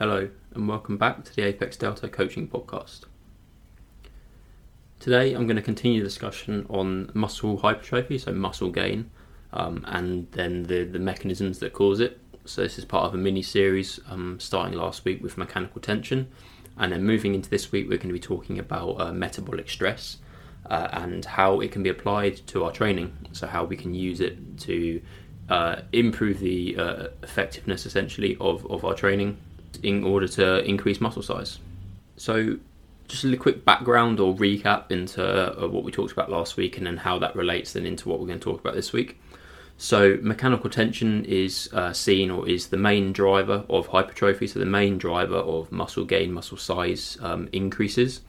Hello, and welcome back to the Apex Delta Coaching Podcast. Today, I'm going to continue the discussion on muscle hypertrophy, so muscle gain, um, and then the, the mechanisms that cause it. So, this is part of a mini series um, starting last week with mechanical tension, and then moving into this week, we're going to be talking about uh, metabolic stress uh, and how it can be applied to our training. So, how we can use it to uh, improve the uh, effectiveness essentially of, of our training in order to increase muscle size. So, just a quick background or recap into uh, what we talked about last week and then how that relates then into what we're going to talk about this week. So, mechanical tension is uh, seen or is the main driver of hypertrophy, so the main driver of muscle gain, muscle size um, increases.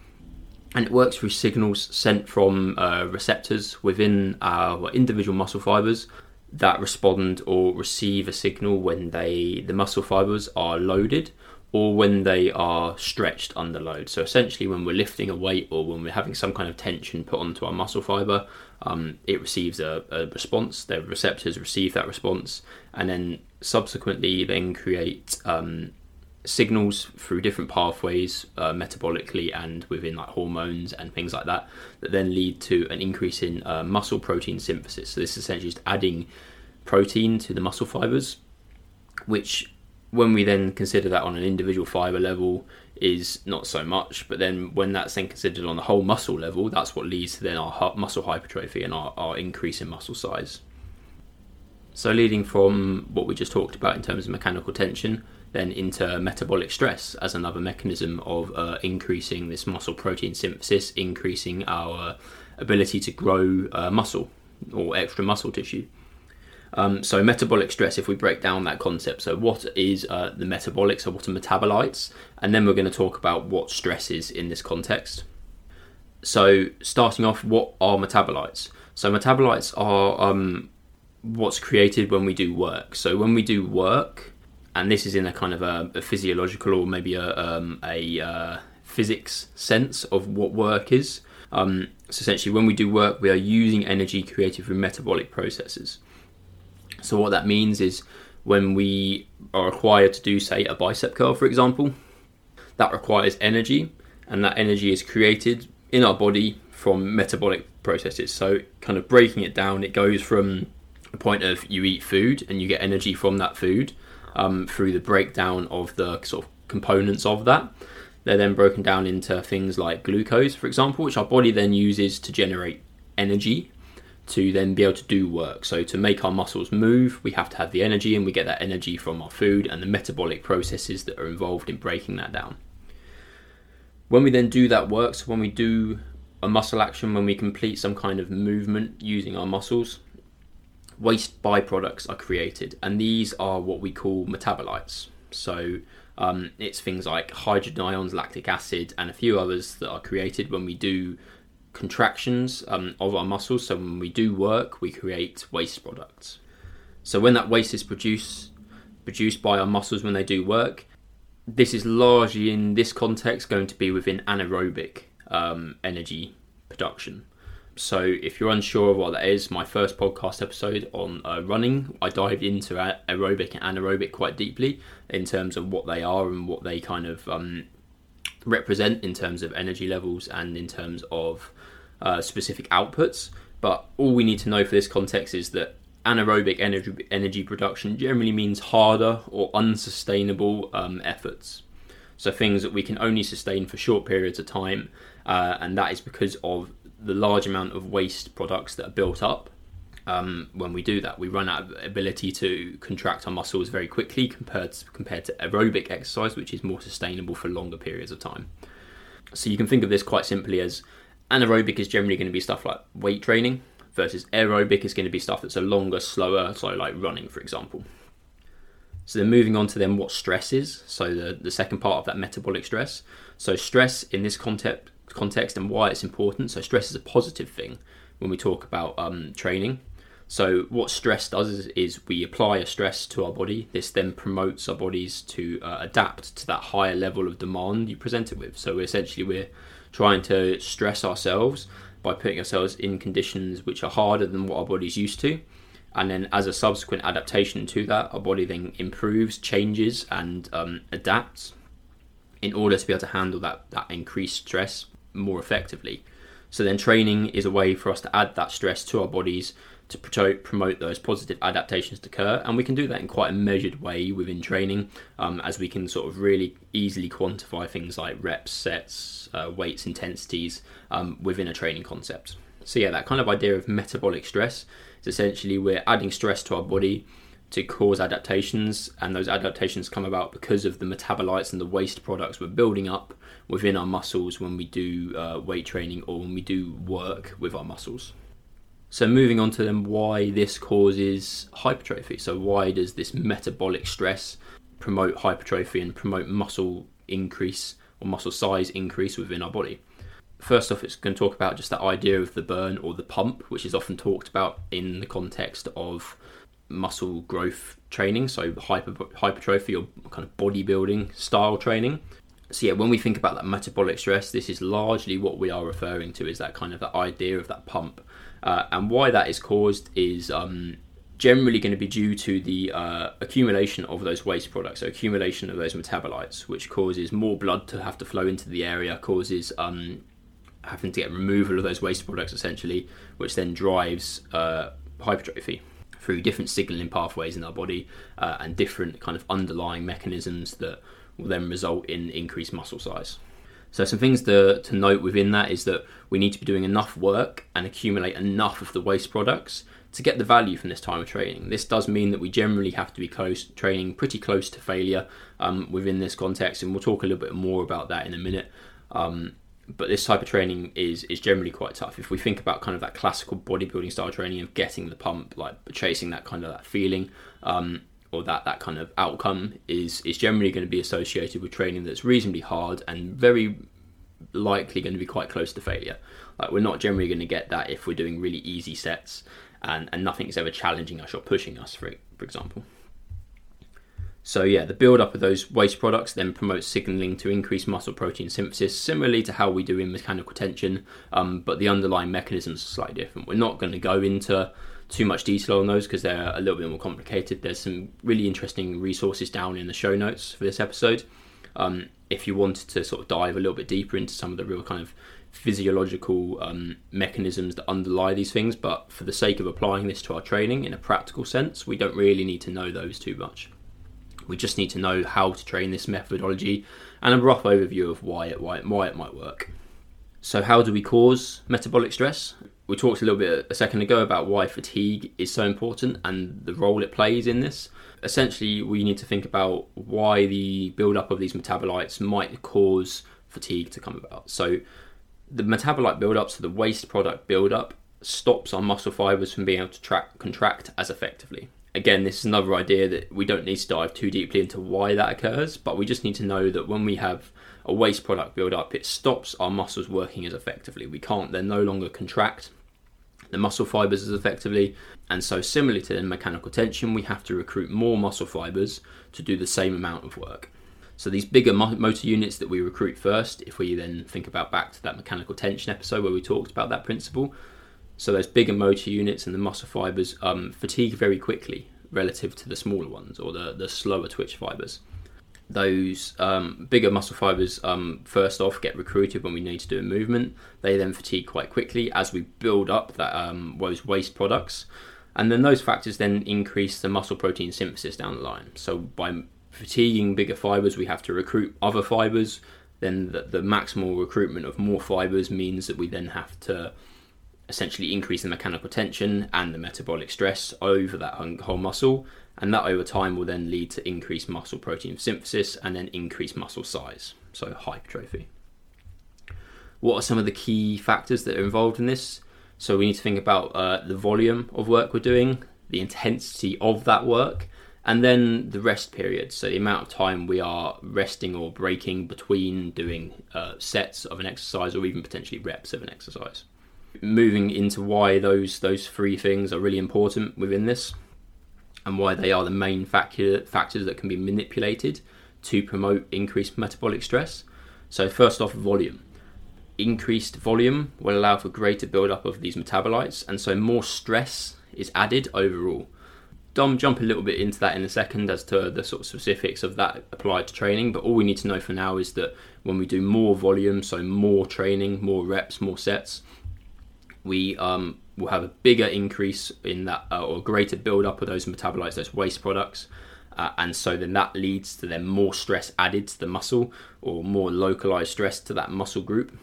And it works through signals sent from uh, receptors within our individual muscle fibers that respond or receive a signal when they the muscle fibers are loaded or when they are stretched under load. So essentially, when we're lifting a weight or when we're having some kind of tension put onto our muscle fiber, um, it receives a, a, response. The receptors receive that response, and then subsequently, then create um, signals through different pathways, uh, metabolically and within like hormones and things like that, that then lead to an increase in uh, muscle protein synthesis. So this is essentially just adding protein to the muscle fibers, which when we then consider that on an individual fiber level is not so much. But then when that's then considered on the whole muscle level that's what leads to then our muscle hypertrophy and our, our increase in muscle size. So leading from what we just talked about in terms of mechanical tension then into metabolic stress as another mechanism of uh, increasing this muscle protein synthesis increasing our ability to grow uh, muscle or extra muscle tissue um, so metabolic stress, if we break down that concept, so what is uh, the metabolic, so what are metabolites, and then we're going to talk about what stress is in this context. So starting off, what are metabolites? So metabolites are um, what's created when we do work. So when we do work, and this is in a kind of a, a physiological or maybe a, um, a uh, physics sense of what work is. Um, so essentially, when we do work, we are using energy created through metabolic processes. So what that means is when we are required to do, say, a bicep curl, for example, that requires energy, and that energy is created in our body from metabolic processes. So, kind of breaking it down, it goes from the point of you eat food and you get energy from that food um, through the breakdown of the sort of components of that. They're then broken down into things like glucose, for example, which our body then uses to generate energy to then be able to do work. So, to make our muscles move, we have to have the energy, and we get that energy from our food and the metabolic processes that are involved in breaking that down. When we then do that work, so when we do a muscle action, when we complete some kind of movement using our muscles, waste byproducts are created, and these are what we call metabolites. So, um, it's things like hydrogen ions, lactic acid, and a few others that are created when we do contractions um, of our muscles. So when we do work, we create waste products. So when that waste is produced produced by our muscles when they do work, this is largely in this context going to be within anaerobic um, energy production. So if you're unsure of what that is, my first podcast episode on uh, running, I dived into aerobic and anaerobic quite deeply in terms of what they are and what they kind of um, represent in terms of energy levels and in terms of uh, specific outputs. But all we need to know for this context is that anaerobic energy, energy production generally means harder or unsustainable um, efforts. So things that we can only sustain for short periods of time, uh, and that is because of the large amount of waste products that are built up. Um, when we do that, we run out of ability to contract our muscles very quickly compared to, compared to aerobic exercise, which is more sustainable for longer periods of time. So you can think of this quite simply as anaerobic is generally going to be stuff like weight training versus aerobic is going to be stuff that's a longer, slower, so like running, for example. So then moving on to then what stress is. So the, the second part of that metabolic stress. So stress in this context context and why it's important. So stress is a positive thing when we talk about um, training. So what stress does is, is, we apply a stress to our body. This then promotes our bodies to uh, adapt to that higher level of demand you present it with. So essentially we're trying to stress ourselves by putting ourselves in conditions which are harder than what our body's used to. And then, as a subsequent adaptation to that, our body then improves, changes, and um, adapts in order to be able to handle that, that increased stress more effectively. So then training is a way for us to add that stress to our bodies to promote those positive adaptations to occur, and we can do that in quite a measured way within training, um, as we can sort of really easily quantify things like reps, sets, uh, weights, intensities um, within a training concept. So yeah, that kind of idea of metabolic stress is essentially we're adding stress to our body to cause adaptations, and those adaptations come about because of the metabolites and the waste products we're building up within our muscles when we do uh, weight training or when we do work with our muscles. So moving on to then why this causes hypertrophy. So why does this metabolic stress promote hypertrophy and promote muscle increase or muscle size increase within our body? First off, it's going to talk about just that idea of the burn or the pump, which is often talked about in the context of muscle growth training, so hyper, hypertrophy or kind of bodybuilding style training. So yeah, when we think about that metabolic stress, this is largely what we are referring to is that kind of that idea of that pump, uh, and why that is caused is um, generally going to be due to the uh, accumulation of those waste products, so accumulation of those metabolites, which causes more blood to have to flow into the area, causes um, having to get removal of those waste products essentially, which then drives uh, hypertrophy through different signaling pathways in our body uh, and different kind of underlying mechanisms that will then result in increased muscle size. So, some things to, to note within that is that we need to be doing enough work and accumulate enough of the waste products to get the value from this time of training. This does mean that we generally have to be close training pretty close to failure um, within this context, and we'll talk a little bit more about that in a minute. Um, but this type of training is is generally quite tough. If we think about kind of that classical bodybuilding style training of getting the pump, like chasing that kind of that feeling, um, or that that kind of outcome is is generally going to be associated with training that's reasonably hard and very likely going to be quite close to failure. Like we're not generally going to get that if we're doing really easy sets and and nothing's ever challenging us or pushing us, for for example. So yeah, the build-up of those waste products then promotes signaling to increase muscle protein synthesis, similarly to how we do in mechanical tension, um, but the underlying mechanisms are slightly different. We're not going to go into too much detail on those because they're a little bit more complicated. There's some really interesting resources down in the show notes for this episode. Um, if you wanted to sort of dive a little bit deeper into some of the real kind of physiological um, mechanisms that underlie these things, but for the sake of applying this to our training in a practical sense, we don't really need to know those too much. We just need to know how to train this methodology and a rough overview of why it, why it, why it might work. So, how do we cause metabolic stress? We talked a little bit a second ago about why fatigue is so important and the role it plays in this. Essentially, we need to think about why the buildup of these metabolites might cause fatigue to come about. So, the metabolite buildup, so the waste product buildup, stops our muscle fibers from being able to track, contract as effectively again, this is another idea that we don't need to dive too deeply into why that occurs, but we just need to know that when we have a waste product build up, it stops our muscles working as effectively. We can't, they're no longer contract the muscle fibers as effectively. And so, similarly to mechanical tension, we have to recruit more muscle fibers to do the same amount of work. So, these bigger motor units that we recruit first, if we then think about back to that mechanical tension episode where we talked about that principle, so those bigger motor units and the muscle fibers um, fatigue very quickly relative to the smaller ones or the, the slower twitch fibers. Those um, bigger muscle fibers, um, first off, get recruited when we need to do a movement. They then fatigue quite quickly as we build up that um, those waste products, and then those factors then increase the muscle protein synthesis down the line. So by fatiguing bigger fibers, we have to recruit other fibers. Then the, the maximal recruitment of more fibers means that we then have to essentially increase the mechanical tension and the metabolic stress over that whole muscle, and that over time will then lead to increased muscle protein synthesis and then increased muscle size, so hypertrophy. What are some of the key factors that are involved in this? So we need to think about uh, the volume of work we're doing, the intensity of that work, and then the rest period. So the amount of time we are resting or breaking between doing uh, sets of an exercise or even potentially reps of an exercise moving into why those those three things are really important within this and why they are the main factor, factors that can be manipulated to promote increased metabolic stress. So first off volume. Increased volume will allow for greater buildup of these metabolites and so more stress is added overall. Dom jump a little bit into that in a second as to the sort of specifics of that applied to training. But all we need to know for now is that when we do more volume, so more training, more reps, more sets, we um, will have a bigger increase in that uh, or greater build up of those metabolites, those waste products. Uh, and so then that leads to then more stress added to the muscle or more localized stress to that muscle group,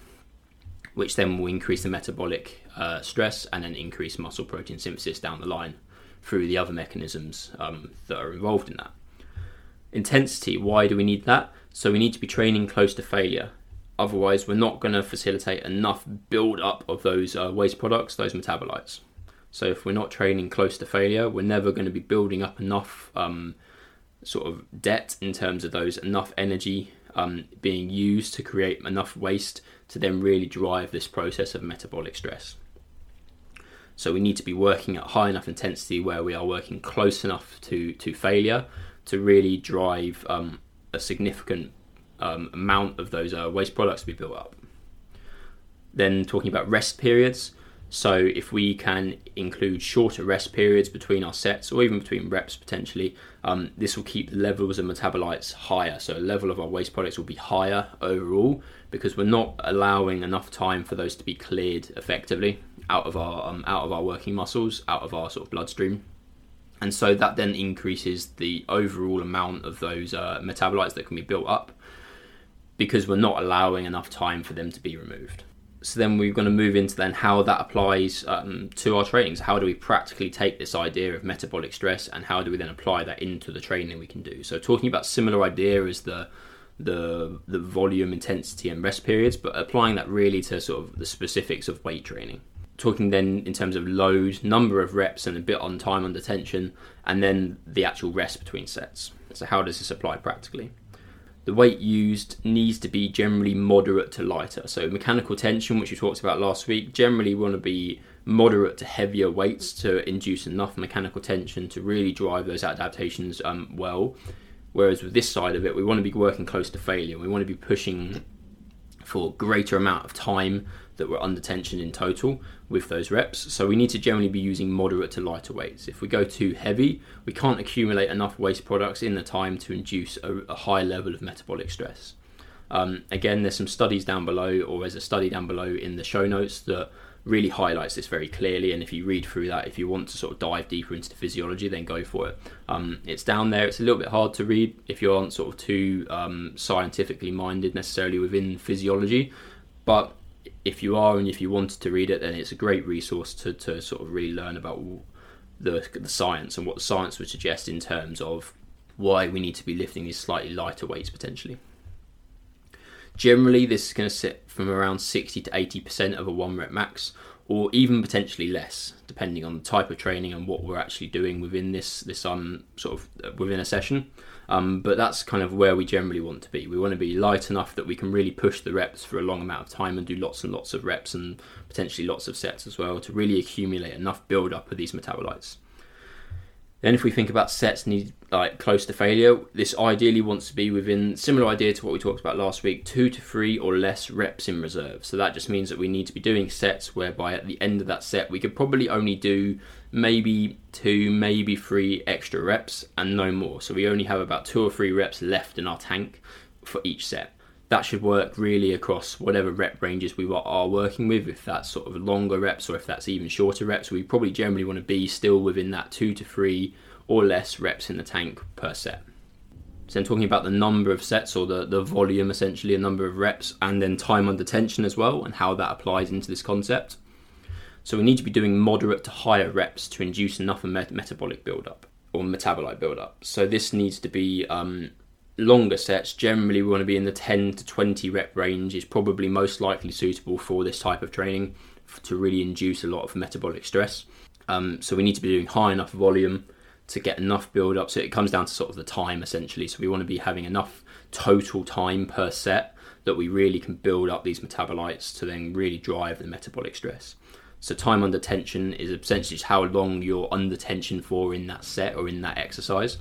which then will increase the metabolic uh, stress and then increase muscle protein synthesis down the line through the other mechanisms um, that are involved in that. Intensity, why do we need that? So we need to be training close to failure. Otherwise, we're not going to facilitate enough build up of those uh, waste products, those metabolites. So if we're not training close to failure, we're never going to be building up enough um, sort of debt in terms of those enough energy um, being used to create enough waste to then really drive this process of metabolic stress. So we need to be working at high enough intensity where we are working close enough to, to failure to really drive um, a significant um, amount of those uh, waste products to be built up. Then talking about rest periods. So if we can include shorter rest periods between our sets or even between reps potentially, um, this will keep the levels of metabolites higher. So level of our waste products will be higher overall because we're not allowing enough time for those to be cleared effectively out of our um, out of our working muscles, out of our sort of bloodstream, and so that then increases the overall amount of those uh, metabolites that can be built up because we're not allowing enough time for them to be removed. So then we're going to move into then how that applies um, to our trainings. How do we practically take this idea of metabolic stress and how do we then apply that into the training we can do? So talking about similar idea as the the the volume, intensity, and rest periods, but applying that really to sort of the specifics of weight training talking then in terms of load, number of reps, and a bit on time under tension, and then the actual rest between sets. So, how does this apply practically? The weight used needs to be generally moderate to lighter. So, mechanical tension, which we talked about last week, generally want to be moderate to heavier weights to induce enough mechanical tension to really drive those adaptations um, well. Whereas with this side of it, we want to be working close to failure. We want to be pushing for greater amount of time that we're under tension in total with those reps. So we need to generally be using moderate to lighter weights. If we go too heavy, we can't accumulate enough waste products in the time to induce a, a high level of metabolic stress. Um, again, there's some studies down below, or there's a study down below in the show notes that really highlights this very clearly. And if you read through that, if you want to sort of dive deeper into the physiology, then go for it. Um, it's down there. It's a little bit hard to read if you aren't sort of too um, scientifically minded necessarily within physiology, but if you are and if you wanted to read it, then it's a great resource to, to sort of really learn about the, the science and what the science would suggest in terms of why we need to be lifting these slightly lighter weights potentially. Generally, this is going to sit from around 60 to 80% of a one rep max, or even potentially less, depending on the type of training and what we're actually doing within this this um sort of uh, within a session. Um, but that's kind of where we generally want to be. We want to be light enough that we can really push the reps for a long amount of time and do lots and lots of reps and potentially lots of sets as well to really accumulate enough build up of these metabolites. Then, if we think about sets need like close to failure, this ideally wants to be within similar idea to what we talked about last week, two to three or less reps in reserve. So that just means that we need to be doing sets whereby at the end of that set we could probably only do maybe two, maybe three extra reps and no more. So we only have about two or three reps left in our tank for each set. That should work really across whatever rep ranges we are working with. If that's sort of longer reps or if that's even shorter reps, we probably generally want to be still within that two to three or less reps in the tank per set. So I'm talking about the number of sets or the, the volume essentially, a number of reps, and then time under tension as well, and how that applies into this concept. So we need to be doing moderate to higher reps to induce enough met- metabolic buildup or metabolite buildup. So this needs to be um, longer sets. Generally, we want to be in the 10 to 20 rep range. Is probably most likely suitable for this type of training to really induce a lot of metabolic stress. Um, so we need to be doing high enough volume to get enough build up. So it comes down to sort of the time essentially. So we want to be having enough total time per set that we really can build up these metabolites to then really drive the metabolic stress. So time under tension is essentially just how long you're under tension for in that set or in that exercise.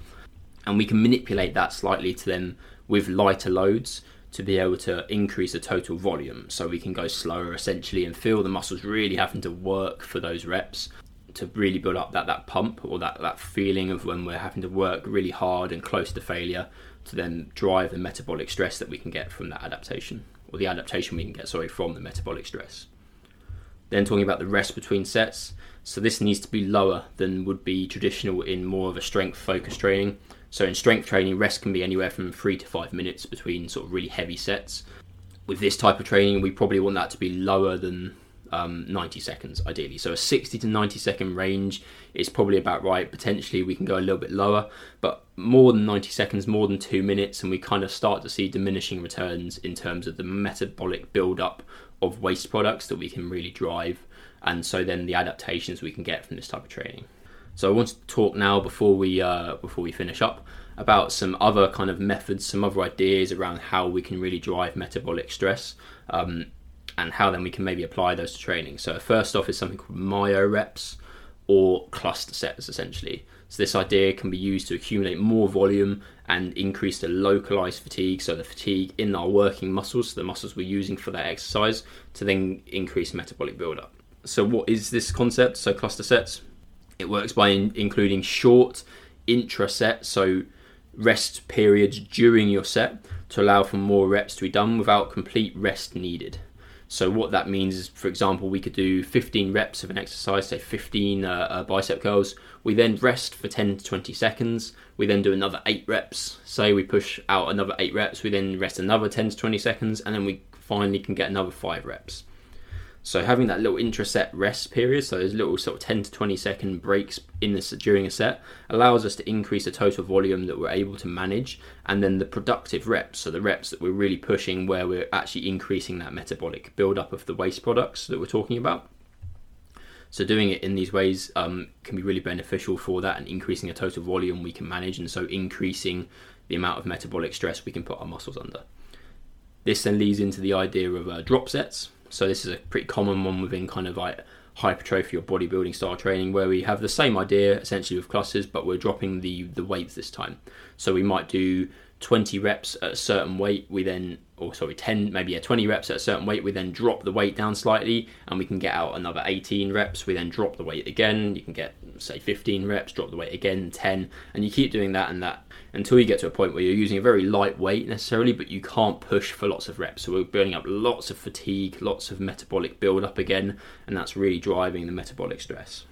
And we can manipulate that slightly to then with lighter loads to be able to increase the total volume. So we can go slower essentially and feel the muscles really having to work for those reps to really build up that that pump or that that feeling of when we're having to work really hard and close to failure to then drive the metabolic stress that we can get from that adaptation or the adaptation we can get sorry from the metabolic stress. Then talking about the rest between sets, so this needs to be lower than would be traditional in more of a strength focused training. So in strength training, rest can be anywhere from three to five minutes between sort of really heavy sets. With this type of training, we probably want that to be lower than um, 90 seconds ideally. So a 60 to 90 second range is probably about right. Potentially we can go a little bit lower, but more than 90 seconds, more than two minutes, and we kind of start to see diminishing returns in terms of the metabolic build-up of waste products that we can really drive, and so then the adaptations we can get from this type of training. So I want to talk now before we uh, before we finish up about some other kind of methods, some other ideas around how we can really drive metabolic stress. Um, and how then we can maybe apply those to training. So first off is something called myo reps or cluster sets essentially. So this idea can be used to accumulate more volume and increase the localized fatigue, so the fatigue in our working muscles, the muscles we're using for that exercise, to then increase metabolic buildup. So what is this concept? So cluster sets. It works by in- including short intra sets, so rest periods during your set to allow for more reps to be done without complete rest needed. So what that means is, for example, we could do 15 reps of an exercise, say 15 uh, uh, bicep curls. We then rest for 10 to 20 seconds. We then do another eight reps. Say we push out another eight reps. We then rest another 10 to 20 seconds, and then we finally can get another five reps. So having that little intra-set rest period, so those little sort of 10 to 20 second breaks in this during a set, allows us to increase the total volume that we're able to manage, and then the productive reps, so the reps that we're really pushing, where we're actually increasing that metabolic buildup of the waste products that we're talking about. So doing it in these ways um, can be really beneficial for that and increasing the total volume we can manage, and so increasing the amount of metabolic stress we can put our muscles under. This then leads into the idea of uh, drop sets. So this is a pretty common one within kind of like hypertrophy or bodybuilding style training where we have the same idea essentially with clusters, but we're dropping the the weights this time. So we might do 20 reps at a certain weight, we then, or sorry, 10, maybe yeah, 20 reps at a certain weight, we then drop the weight down slightly and we can get out another 18 reps. We then drop the weight again. You can get, say, 15 reps, drop the weight again, 10, and you keep doing that and that until you get to a point where you're using a very light weight necessarily, but you can't push for lots of reps. So we're building up lots of fatigue, lots of metabolic build up again, and that's really driving the metabolic stress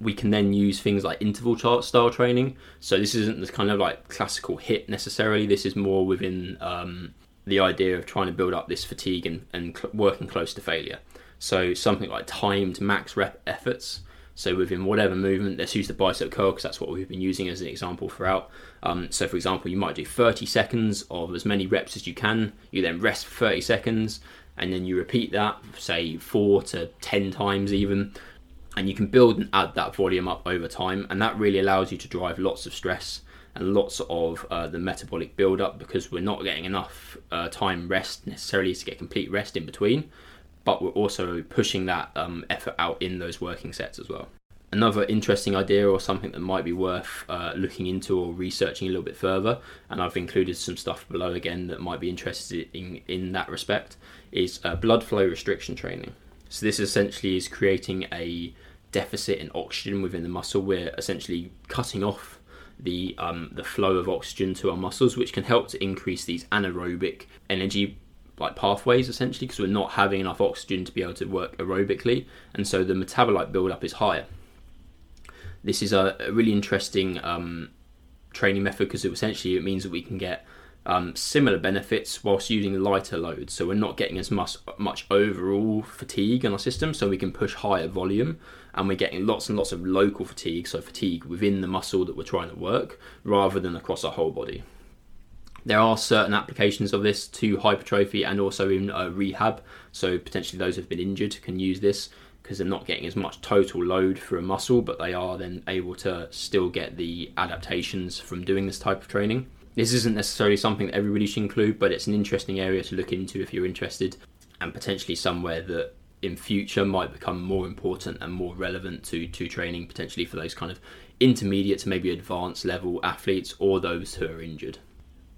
we can then use things like interval chart style training. So this isn't the kind of like classical HIIT necessarily. This is more within um, the idea of trying to build up this fatigue and, and cl- working close to failure. So something like timed max rep efforts. So within whatever movement, let's use the bicep curl because that's what we've been using as an example throughout. Um, so for example, you might do 30 seconds of as many reps as you can. You then rest for 30 seconds, and then you repeat that, say four to 10 times even and you can build and add that volume up over time and that really allows you to drive lots of stress and lots of uh, the metabolic build up because we're not getting enough uh, time rest necessarily to get complete rest in between but we're also pushing that um, effort out in those working sets as well. Another interesting idea or something that might be worth uh, looking into or researching a little bit further and i've included some stuff below again that might be interested in in that respect is uh, blood flow restriction training. So this essentially is creating a deficit in oxygen within the muscle, we're essentially cutting off the um, the flow of oxygen to our muscles, which can help to increase these anaerobic energy like pathways essentially because we're not having enough oxygen to be able to work aerobically, and so the metabolite buildup is higher. This is a, a really interesting um, training method because essentially it means that we can get um, similar benefits whilst using lighter loads. So we're not getting as much much overall fatigue in our system, so we can push higher volume, and we're getting lots and lots of local fatigue, so fatigue within the muscle that we're trying to work, rather than across our whole body. There are certain applications of this to hypertrophy and also in uh, rehab. So potentially those who've been injured can use this because they're not getting as much total load for a muscle, but they are then able to still get the adaptations from doing this type of training. This isn't necessarily something that everybody should include, but it's an interesting area to look into if you're interested, and potentially somewhere that in future might become more important and more relevant to to training potentially for those kind of intermediate to maybe advanced level athletes or those who are injured.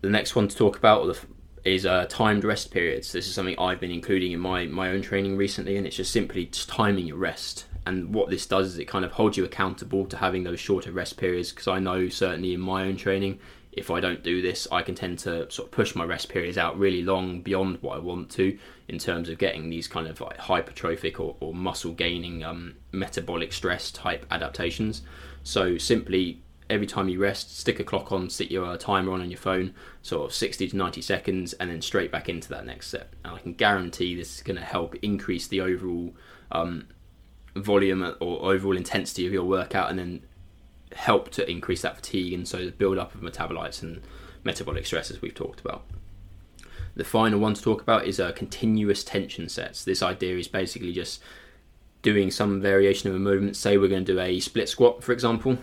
The next one to talk about is uh, timed rest periods. This is something I've been including in my my own training recently, and it's just simply just timing your rest and what this does is it kind of holds you accountable to having those shorter rest periods. Because I know certainly in my own training, if I don't do this, I can tend to sort of push my rest periods out really long beyond what I want to in terms of getting these kind of like hypertrophic or, or muscle gaining um, metabolic stress type adaptations. So simply every time you rest, stick a clock on, stick your uh, timer on on your phone, sort of 60 to 90 seconds, and then straight back into that next set. And I can guarantee this is going to help increase the overall um, volume or overall intensity of your workout, and then help to increase that fatigue and so the build up of metabolites and metabolic stress as we've talked about. The final one to talk about is uh, continuous tension sets. This idea is basically just doing some variation of a movement. Say we're going to do a split squat, for example,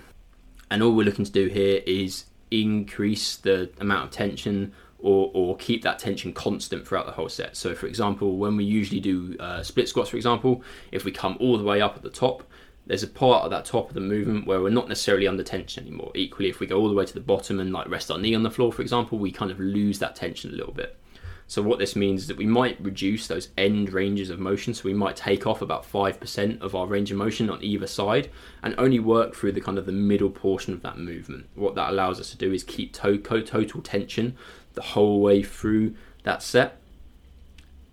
and all we're looking to do here is increase the amount of tension or, or keep that tension constant throughout the whole set. So, for example, when we usually do uh, split squats, for example, if we come all the way up at the top, there's a part of that top of the movement where we're not necessarily under tension anymore. Equally, if we go all the way to the bottom and like rest our knee on the floor, for example, we kind of lose that tension a little bit. So what this means is that we might reduce those end ranges of motion. So we might take off about five percent of our range of motion on either side, and only work through the kind of the middle portion of that movement. What that allows us to do is keep to- total tension the whole way through that set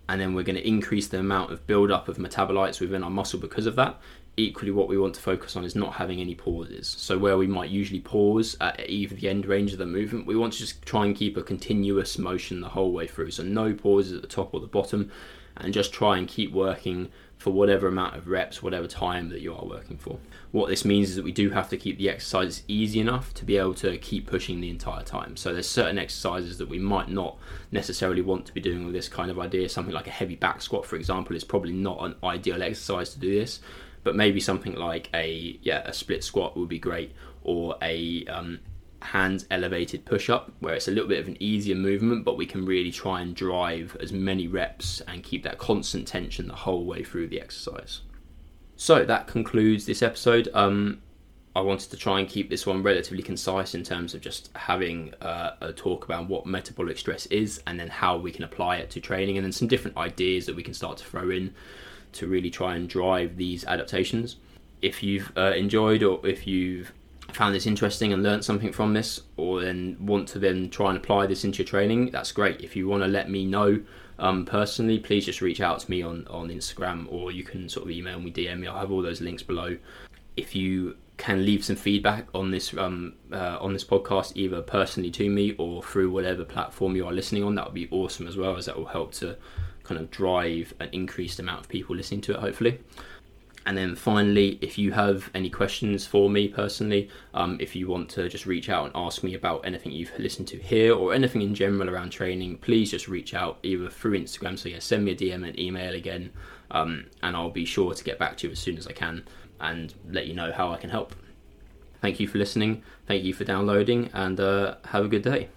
and then we're going to increase the amount of buildup of metabolites within our muscle because of that equally what we want to focus on is not having any pauses. So where we might usually pause at either the end range of the movement we want to just try and keep a continuous motion the whole way through. So no pauses at the top or the bottom and just try and keep working for whatever amount of reps whatever time that you are working for. What this means is that we do have to keep the exercises easy enough to be able to keep pushing the entire time. So there's certain exercises that we might not necessarily want to be doing with this kind of idea. Something like a heavy back squat for example is probably not an ideal exercise to do this but maybe something like a yeah a split squat would be great or a um, hands elevated push up where it's a little bit of an easier movement but we can really try and drive as many reps and keep that constant tension the whole way through the exercise so that concludes this episode um, I wanted to try and keep this one relatively concise in terms of just having uh, a talk about what metabolic stress is and then how we can apply it to training and then some different ideas that we can start to throw in to really try and drive these adaptations. If you've uh, enjoyed or if you've found this interesting and learned something from this, or then want to then try and apply this into your training, that's great. If you want to let me know um, personally, please just reach out to me on, on Instagram or you can sort of email me, DM me. I'll have all those links below. If you can leave some feedback on this um, uh, on this podcast, either personally to me or through whatever platform you are listening on, that would be awesome as well, as that will help to kind of drive an increased amount of people listening to it, hopefully. And then finally, if you have any questions for me personally, um, if you want to just reach out and ask me about anything you've listened to here or anything in general around training, please just reach out either through Instagram. So, yeah, send me a DM and email again, um, and I'll be sure to get back to you as soon as I can and let you know how I can help. Thank you for listening, thank you for downloading, and uh, have a good day.